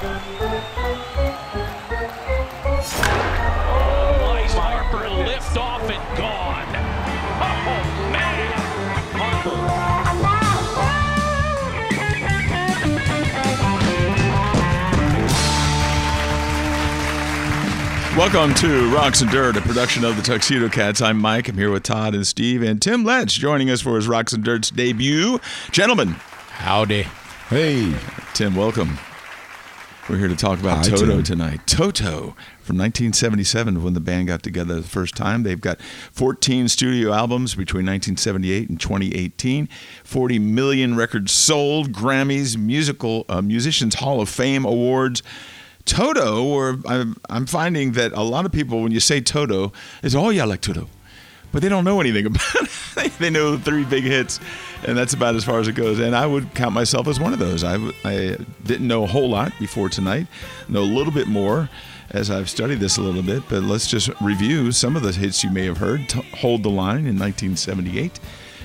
Bryce Harper lift off and gone. Oh, man. Harper. Welcome to Rocks and Dirt, a production of the Tuxedo Cats. I'm Mike. I'm here with Todd and Steve and Tim Letch joining us for his Rocks and Dirt's debut. Gentlemen, Howdy. Hey, Tim, welcome. We're here to talk about Hi, Toto Tim. tonight. Toto from 1977 when the band got together the first time. They've got 14 studio albums between 1978 and 2018, 40 million records sold, Grammys, musical uh, Musicians Hall of Fame awards. Toto, or I'm, I'm finding that a lot of people, when you say Toto, is oh yeah, I like Toto, but they don't know anything about it. they know the three big hits, and that's about as far as it goes. And I would count myself as one of those. I, I didn't know a whole lot before tonight, know a little bit more as I've studied this a little bit. But let's just review some of the hits you may have heard. T- Hold the Line in 1978.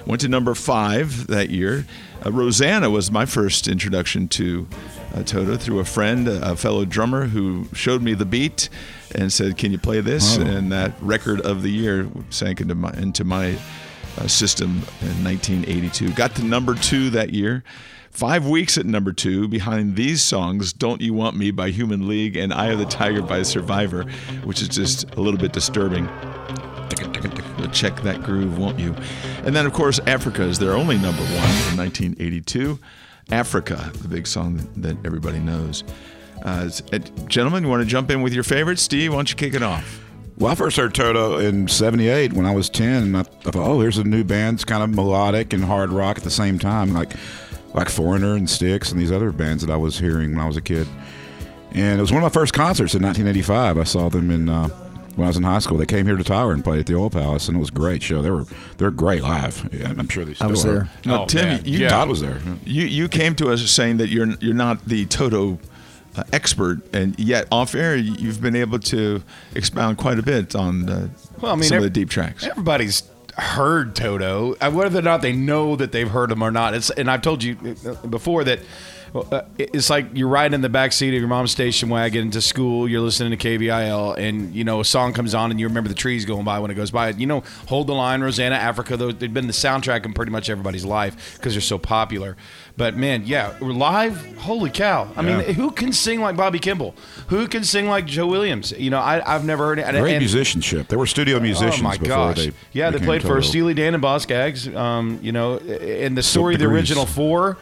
Went to number five that year. Uh, Rosanna was my first introduction to uh, Toto through a friend, a fellow drummer who showed me the beat and said, "Can you play this?" Oh. And that record of the year sank into my into my uh, system in 1982. Got to number two that year. Five weeks at number two behind these songs, Don't You Want Me by Human League and Eye of the Tiger by Survivor, which is just a little bit disturbing. Check that groove, won't you? And then, of course, Africa is their only number one in 1982. Africa, the big song that everybody knows. Uh, uh, gentlemen, you want to jump in with your favorite? Steve, why don't you kick it off? well, I first heard Toto in '78 when I was 10, and I, I thought, oh, here's a new band. It's kind of melodic and hard rock at the same time, like like Foreigner and Styx and these other bands that I was hearing when I was a kid. And it was one of my first concerts in 1985. I saw them in uh, when I was in high school. They came here to Tyler and played at the Oil Palace, and it was a great show. They were they're great live. Yeah, I'm sure they still I was are. there. Now, Oh, Tim, man. you, Yeah. Todd was there. you you came to us saying that you're you're not the Toto expert, and yet off air you've been able to expound quite a bit on uh, Well, I mean, some of the deep tracks. Everybody's heard Toto, Uh, whether or not they know that they've heard him or not. It's and I've told you uh, before that. Well, Uh, it's like you're riding in the back seat of your mom's station wagon to school. You're listening to KVIL, and you know a song comes on, and you remember the trees going by when it goes by. You know, "Hold the Line," "Rosanna," "Africa." They've been the soundtrack in pretty much everybody's life because they're so popular. But man, yeah, live, holy cow! I mean, who can sing like Bobby Kimball? Who can sing like Joe Williams? You know, I, I've never heard it. and- Great and- musicianship. They were studio musicians Oh my before gosh! they yeah, they played for Steely Dan and Boz Scaggs. Um, you know, in the story, the original four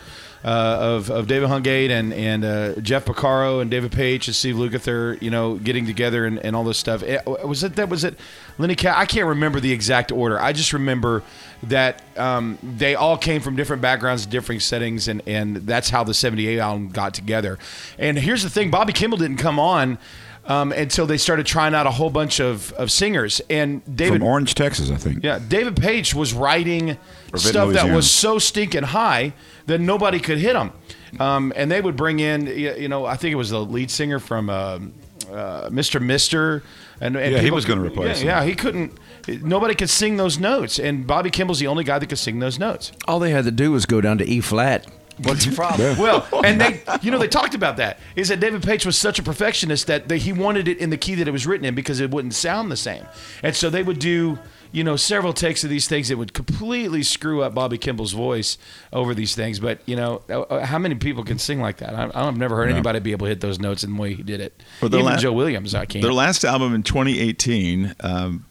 of of David Hungate and and uh, Jeff Porcaro and David Paich and Steve Lukather. You know, getting together and, and all this stuff. Eh, was it that was it? Lenny. I can't remember the exact order. I just remember that um, they all came from different backgrounds, different settings, and and that's how the '78 album got together. And here's the thing: Bobby Kimball didn't come on. Um, until they started trying out a whole bunch of, of singers, and David from Orange, Texas, I think. yeah, David Paich was writing stuff that was so stinking high that nobody could hit them. Um, and they would bring in, you know, I think it was the lead singer from um uh, Mr. Mister, and, and Yeah, he was gonna replace yeah, him. Yeah, he couldn't. Nobody could sing those notes, and Bobby Kimball's the only guy that could sing those notes. All they had to do was go down to E flat. What's the problem? Well, and they, you know, they talked about that. Is that David Paich was such a perfectionist that they, he wanted it in the key that it was written in because it wouldn't sound the same, and so they would do, you know, several takes of these things that would completely screw up Bobby Kimball's voice over these things. But you know, uh, how many people can sing like that? I, I've never heard anybody be able to hit those notes in the way he did it. Well, Even la- Joe Williams, I can't. Their last album in 2018, um,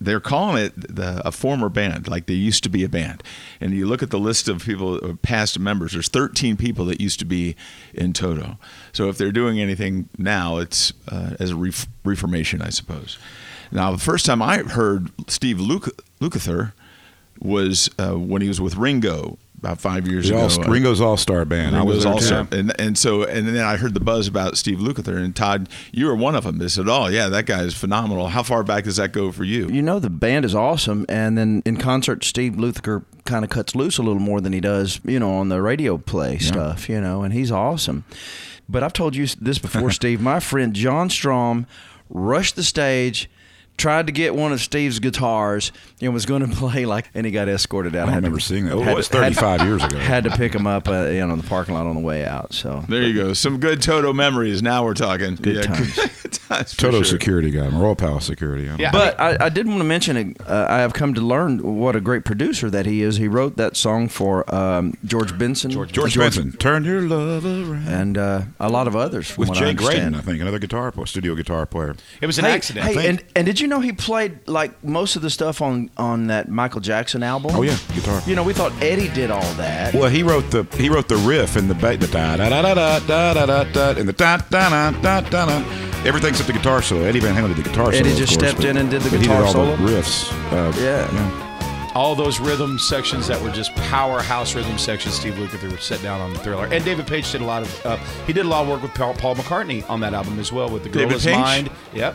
they're calling it the, a former band, like they used to be a band. And you look at the list of people, uh, past members. There's 13 people that used to be in Toto. So if they're doing anything now, it's uh, as a ref- reformation, I suppose. Now, the first time I heard Steve Luke- Lukather was uh, when he was with Ringo about five years The ago. All- Ringo's All Star Band. I was Ringo's there also, and and so and then I heard the buzz about Steve Lukather and Todd. You were one of them. They said, "Oh yeah, that guy is phenomenal." How far back does that go for you? You know the band is awesome, and then in concert, Steve Lukather kind of cuts loose a little more than he does, you know, on the radio play stuff, you know, and he's awesome. But I've told you this before, Steve. My friend John Strom rushed the stage, tried to get one of Steve's guitars and was going to play like, and he got escorted out. I had remember to, seeing that. Well, it was to- had- 35 years ago. Had to pick him up, uh, you know, in the parking lot on the way out. So There you go. Some good Toto memories. Now we're talking. Good times. good times Toto sure. security guy, Royal Palace security. Yeah. But I, I did want to mention, uh, I have come to learn what a great producer that he is. He wrote that song for um, George Benson, George- George Benson, turn your love around. and uh, a lot of others. From With what I Jay Graydon. I think, another guitar player, studio guitar player. It was an hey, accident. Hey, think. and, and did you know he played like most of the stuff on on that Michael Jackson album? Oh yeah, guitar. You know, we thought Eddie did all that. Well, he wrote the he wrote the riff and the ba- the da da da da da da da da da and the da da da da da da. Everything except the guitar solo. Eddie Van Halen did the guitar solo. Eddie just course, stepped but- in and did the but guitar he did all solo? the riffs. Uh, Oh. all those rhythm sections that were just powerhouse rhythm sections. Steve Lukather set down on the Thriller, and David Paich did a lot of. Uh, he did a lot of work with Paul, Paul McCartney on that album as well with the Girl David Is Paich? Mind. Yep.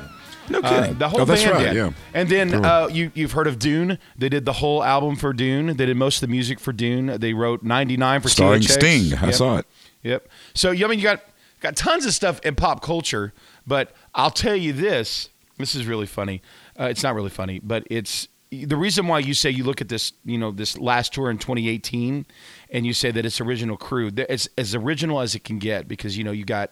No Uh, kidding. the whole Oh, that's band right, did. yeah. And then Cool. uh, you you've heard of Dune. They did the whole album for Dune. They did most of the music for Dune. They wrote 99 for Starring THX. Sting. I Yep. saw it. Yep. So I mean you got got tons of stuff in pop culture, but I'll tell you this. This is really funny. Uh, it's not really funny, but it's the reason why you say you look at this, you know, this last tour in 2018, and you say that it's original crew. that It's as original as it can get because you know you got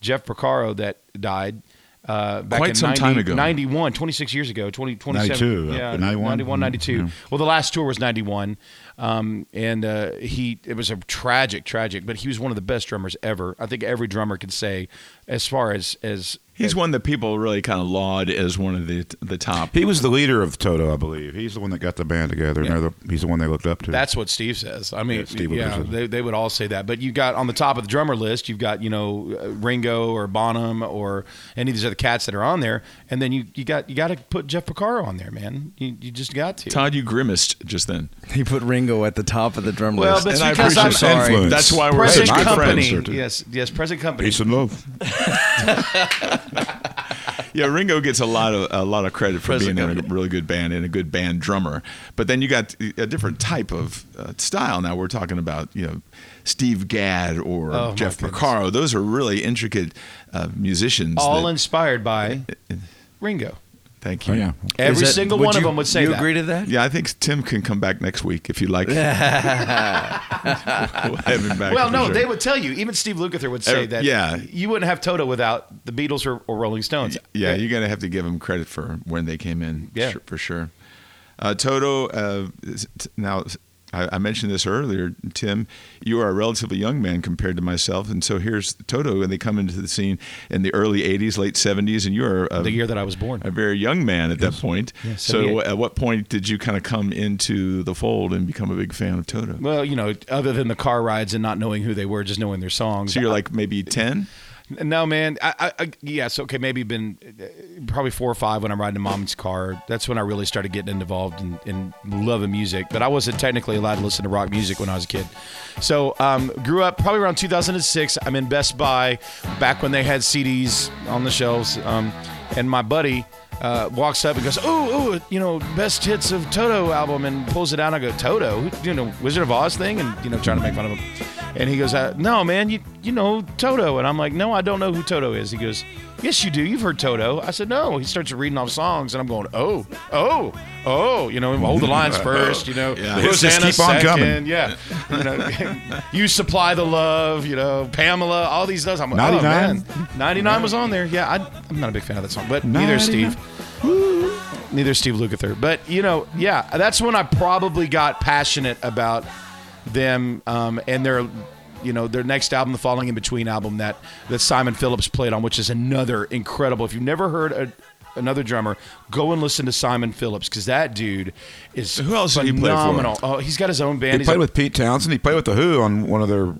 Jeff Porcaro that died. Uh, back Quite in some 90 time ago. 91, 26 years ago, 20, 27. 92, uh, yeah, 91? 91, Mhm, 92. yeah. Well, the last tour was 91. Um, and uh, he, it was a tragic, tragic, but he was one of the best drummers ever. I think every drummer could say, as far as, as He's one that people really kind of laud as one of the the top. He was the leader of Toto, I believe. He's the one that got the band together. and the- he's the one they looked up to. That's what Steve says. I mean, Yeah, Steve yeah, they, they would all say that. But you got on the top of the drummer list, you've got you know uh, Ringo or Bonham or any of these other cats that are on there, and then you, you got you got to put Jeff Porcaro on there, man. You, you just got to. Todd, you grimaced just then. He put Ringo at the top of the drum Well, list. but it's And I because I'm sorry. influence. That's why we're Present such good company. friends. too. Yes, yes, present company. Peace and love. Yeah, Ringo gets a lot of a lot of credit for being in a really good band and a good band drummer. But then you got a different type of uh, style. Now we're talking about you know Steve Gadd or Oh, Jeff. Porcaro. Those are really intricate uh, musicians. all that- inspired by Ringo. Thank you. Oh yeah. Every that- single would one of them would say you that. agree to that? Yeah, I think Tim can come back next week if you like. we'll have him back Well, no, sure. they would tell you. Even Steve Lukather would say Uh, that. yeah. you wouldn't have Toto without the Beatles or, or Rolling Stones. Yeah, you're gonna have to give them credit for when they came in. Yeah. sure- for sure. Uh, Toto, uh, now I, I mentioned this earlier, Tim. You are a relatively young man compared to myself, and so here's Toto, and they come into the scene in the early '80s, late '70s, and you are a, the year that I was born. a very young man at that point. Yeah, so, at what point did you kind of come into the fold and become a big fan of Toto? Well, you know, other than the car rides and not knowing who they were, just knowing their songs. So you're like maybe ten. No, man. I, I, yes, okay, maybe been probably four or five when I'm riding in mom's car. That's when I really started getting involved in, in loving music. But I wasn't technically allowed to listen to rock music when I was a kid. So um, grew up probably around 2006. I'm in Best Buy back when they had CDs on the shelves. Um, and my buddy uh, walks up and goes, "Oh, oh, you know, best hits of Toto album," and pulls it out. I go, "Toto, you know, Wizard of Oz thing," and you know, trying to make fun of him. And he goes, uh, "No, man, you you know Toto," and I'm like, "No, I don't know who Toto is." He goes, "Yes, you do. You've heard Toto." I said, "No." He starts reading off songs, and I'm going, "Oh, oh, oh," you know, hold the lines first, you know, Yeah. The just keep on coming. second, yeah, you know, you supply the love, you know, Pamela, all these does. I'm, 99? oh man, 99 was on there. Yeah, I, I'm not a big fan of that song, but neither is Steve. Neither is Steve Lukather. But you know, yeah, that's when I probably got passionate about them um, and their, you know, their next album, the following in Between album that that Simon Phillips played on, which is another incredible. If you've never heard a, another drummer, go and listen to Simon Phillips because that dude is Who else did he play for? phenomenal. Oh, he's got his own band. He He's played a- with Pete Townshend. He played with the Who on one of their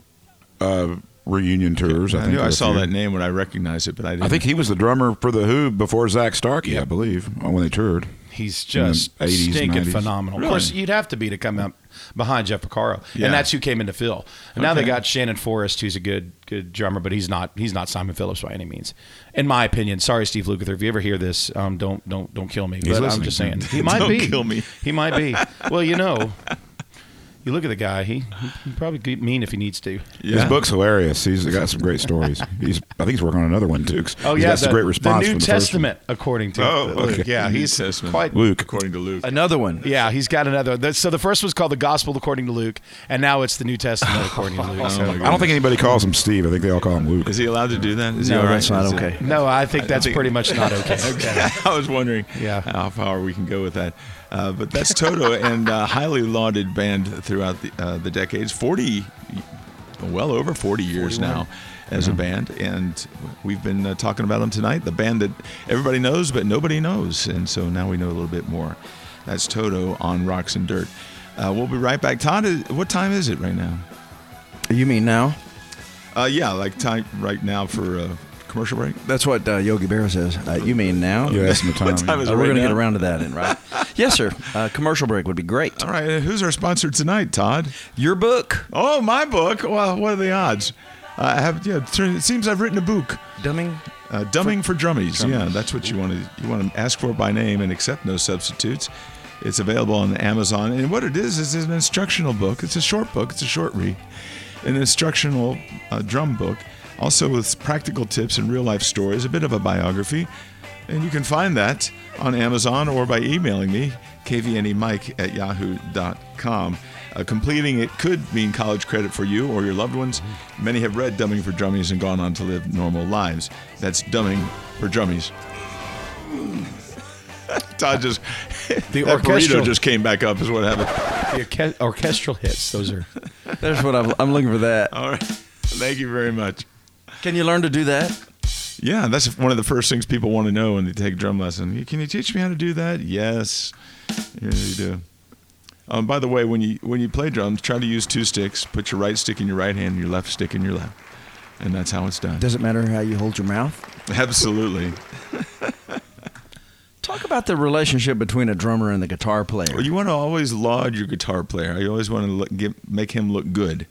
uh, reunion tours. I, I think knew I saw you. that name when I recognized it, but I didn't. I think he was the drummer for the Who before Zak Starkey, I believe, when they toured. He's just 80s, stinking 90s. phenomenal. Of course, you'd have to be to come up behind Jeff Porcaro, Yeah. and that's who came in to fill. And now they got Shannon Forrest, who's a good good drummer, but he's not he's not Simon Phillips by any means, in my opinion. Sorry, Steve Lukather, if you ever hear this, um, don't don't don't kill me. but I'm just saying he might be. kill me. He might be. Well, you know. You look at the guy. He he probably be mean if he needs to. Yeah. His book's hilarious. He's got some great stories. He's, I think he's working on another one too. 'cause Oh he's yeah, got some the, great response. the from New the first. Testament, according to Oh, Luke. okay. Yeah, New he's Testament. quite. Luke. according to Luke. Another one. Yeah, he's got another. that- So the first was called the Gospel according to Luke, and now it's the New Testament according to oh, Luke. so- my I don't think anybody calls him Steve. I think they all call him Luke. Is he allowed to do that? Is he No, all right? that's not okay. no, I think that's think- pretty much not okay. I was wondering Yeah. how far we can go with that. Uh, but that's Toto and uh, highly lauded band throughout the, uh, the decades. 40, well over 40 years now as a band. And we've been uh, talking about them tonight. The band that everybody knows, but nobody knows. And so now we know a little bit more. That's Toto on Rocks and Dirt. Uh, we'll be right back. Todd, is- what time is it right now? You mean now? Uh, yeah, like time right now for a commercial break. That's what uh, Yogi Berra says. Uh, you mean now? You asked him the time. What time is Uh, it we're right going to get around to that, in right? yes, sir. Uh, commercial break would be great. All right, uh, who's our sponsor tonight, Todd? Your book, Oh, my book. Well, what are the odds? Uh, I have. Yeah, it seems I've written a book. Dumming. Uh, Dumbing for, drummies. Yeah, that's what you want to you want to ask for by name and accept no substitutes. It's available on Amazon, and what it is is an instructional book. It's a short book. It's a short read, an instructional uh, drum book, also with practical tips and real life stories, a bit of a biography, and you can find that on Amazon or by emailing me kvnemike at yahoo.com. Uh, completing it could mean college credit for you or your loved ones. Many have read Dumbing for Drummies and gone on to live normal lives. That's Dumbing for Drummies. Todd just The that burrito orchestral- just came back up is what happened. The orche- orchestral hits. Those are. That's what I'm, I'm looking for that. All right, thank you very much. Can you learn to do that? Yeah, that's one of the first things people want to know when they take a drum lesson. Can you teach me how to do that? Yes, yeah, you do. Um, by the way, when you when you play drums, try to use two sticks. Put your right stick in your right hand, and your left stick in your left, and that's how it's done. Does it matter how you hold your mouth? Absolutely. Talk about the relationship between a drummer and the guitar player. Well, you want to always laud your guitar player. You always want to look, give, make him look good.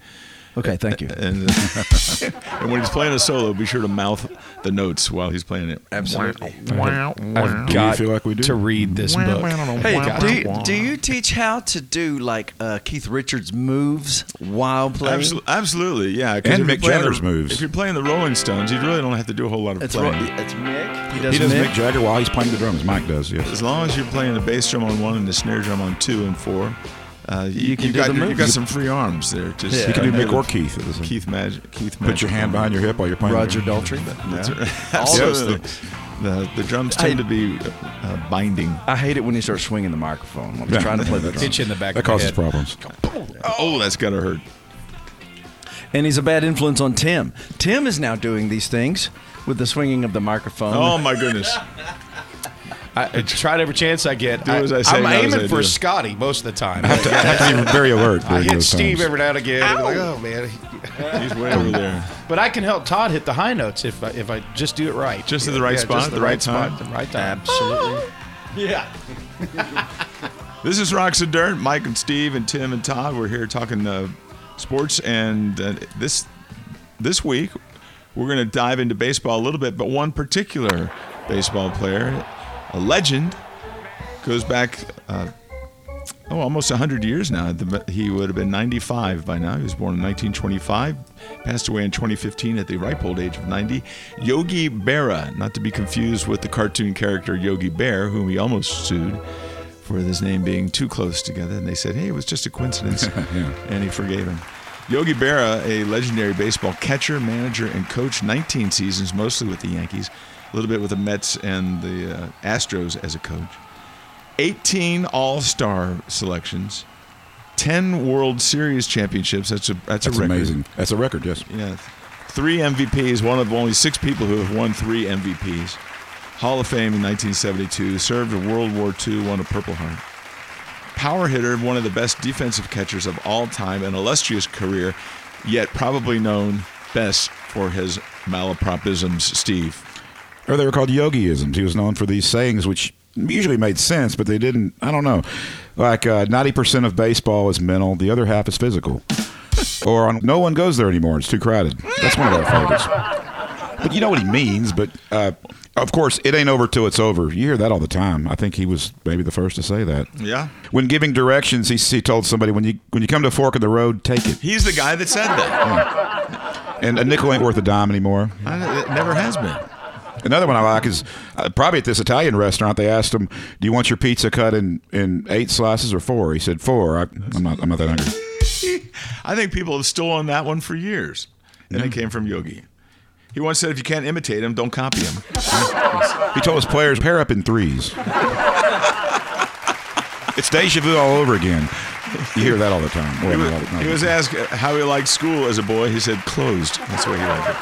Okay, thank you. And, and when he's playing a solo, be sure to mouth the notes while he's playing it. Absolutely. I've Do you got feel like we do? to read this book. Hey, Wow. do you, do you teach how to do like uh, Keith Richards moves while playing? Absol- absolutely, yeah. And if you're Mick playing Jagger's the, moves. If you're playing the Rolling Stones, you really don't have to do a whole lot of It's, playing. Ro- it's Mick. He does, He does Mick. Mick Jagger while he's playing the drums. Mike does, yes. As long as you're playing the bass drum on one and the snare drum on two and four, uh, you, You can you do got the you got some free arms there. Just Yeah. You can do Mick or Keith. at the same- Keith Magic. Keith Put your hand behind your hip while you're playing. the Roger drums. Daltrey. That's right. All those Absolutely. The, the drums tend to be uh, binding. I hate it when he starts swinging the microphone I'm Yeah. trying to play the Hit drums. you in the back. That of causes head. problems. Oh, that's gotta hurt. And he's a bad influence on Tim. Tim is now doing these things with the swinging of the microphone. Oh my goodness. I, I tried every chance I get. Do as I say, am aiming for. Scotty most of the time. I have to be very alert. I hit Steve times. every now and again. and like, oh man. He's way over there. But I can help Todd hit the high notes if I, if I just do it right. Just at the right spot, just the right time? spot, the right time. Absolutely. Yeah. This is Rocks and Dirt. Mike and Steve and Tim and Todd. We're here talking uh, sports, and uh, this this week we're going to dive into baseball a little bit. But one particular baseball player, a legend, goes back uh, oh almost hundred years now. He would have been 95 by now. He was born in 1925, passed away in 2015 at the ripe old age of 90. Yogi Berra, not to be confused with the cartoon character Yogi Bear, whom he almost sued for his name being too close together. And they said, hey, it was just a coincidence. And he forgave him. Yogi Berra, a legendary baseball catcher, manager, and coach, 19 seasons, mostly with the Yankees, a little bit with the Mets and the uh, Astros as a coach. 18 All Star selections, 10 World Series championships. That's a that's, That's a record. amazing. That's a record, yes. Yeah, three MVPs. One of only six people who have won three MVPs. Hall of Fame in 1972. Served in World War II. Won a Purple Heart. Power hitter, one of the best defensive catchers of all time, an illustrious career, yet probably known best for his malapropisms. Steve. Or they were called yogiisms. He was known for these sayings, which usually made sense, but they didn't. I don't know. Like uh, ninety percent of baseball is mental, the other half is physical. or on, no one goes there anymore. It's too crowded. That's one of our favorites. but you know what he means. But uh, of course, it ain't over till it's over. You hear that all the time. I think he was maybe the first to say that. Yeah. When giving directions, he, he told somebody when you when you come to a fork in the road, take it. He's the guy that said that. And a nickel ain't worth a dime anymore. I- It never has been. Another one I like is uh, probably at this Italian restaurant. They asked him, "Do you want your pizza cut in, in eight slices or four? He said four. I, I'm not. I'm not that hungry. I think people have stolen that one for years, and it came from Yogi. He once said, "If you can't imitate him, don't copy him." He told his players, "Pair up in threes. it's deja vu all over again. You hear that all the time. Well, He was, he was asked how he liked school as a boy. He said, "Closed." That's what he liked. it.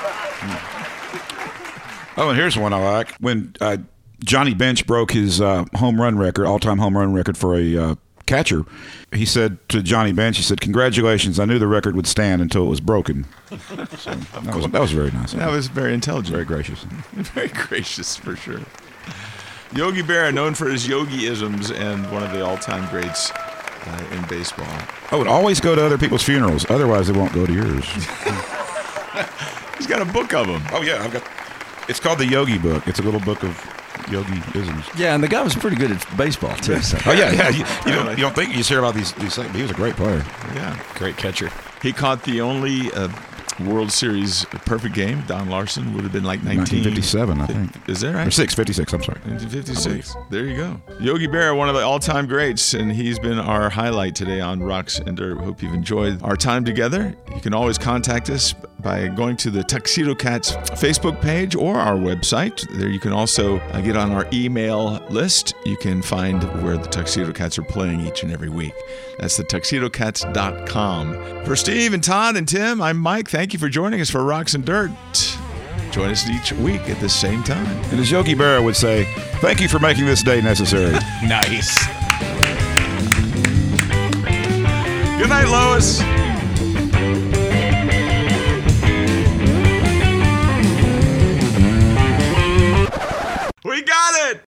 Oh, and here's one I like. When uh, Johnny Bench broke his uh, home run record, all-time home run record for a uh, catcher, he said to Johnny Bench, he said, "Congratulations! I knew the record would stand until it was broken." So, that, was, that was very nice. That was very intelligent. very gracious. Very gracious, for sure. Yogi Berra, known for his yogi-isms and one of the all-time greats uh, in baseball. I would always go to other people's funerals. Otherwise, they won't go to yours. He's got a book of them. oh yeah, I've got. It's called the Yogi Book. It's a little book of yogi isms. Yeah, and the guy was pretty good at baseball too. So. Oh yeah, yeah. You, you don't you don't think you just hear about these these things, but he was a great player. Yeah. Great catcher. He caught the only uh, World Series perfect game. Don Larsen would have been like 19, 1957, I think. Is that Or right? six fifty six. I'm sorry. 1956. There you go. Yogi Berra, one of the all-time greats, and he's been our highlight today on Rocks and Dirt. Hope you've enjoyed our time together. You can always contact us by going to the Tuxedo Cats Facebook page or our website. There you can also uh, get on our email list. You can find where the Tuxedo Cats are playing each and every week. That's the tuxedocats.com. For Steve and Todd and Tim, I'm Mike. Thank Thank you for joining us for Rocks and Dirt. Join us each week at the same time. And as Yogi Berra would say, thank you for making this day necessary. nice. Good night, Lois. We got it!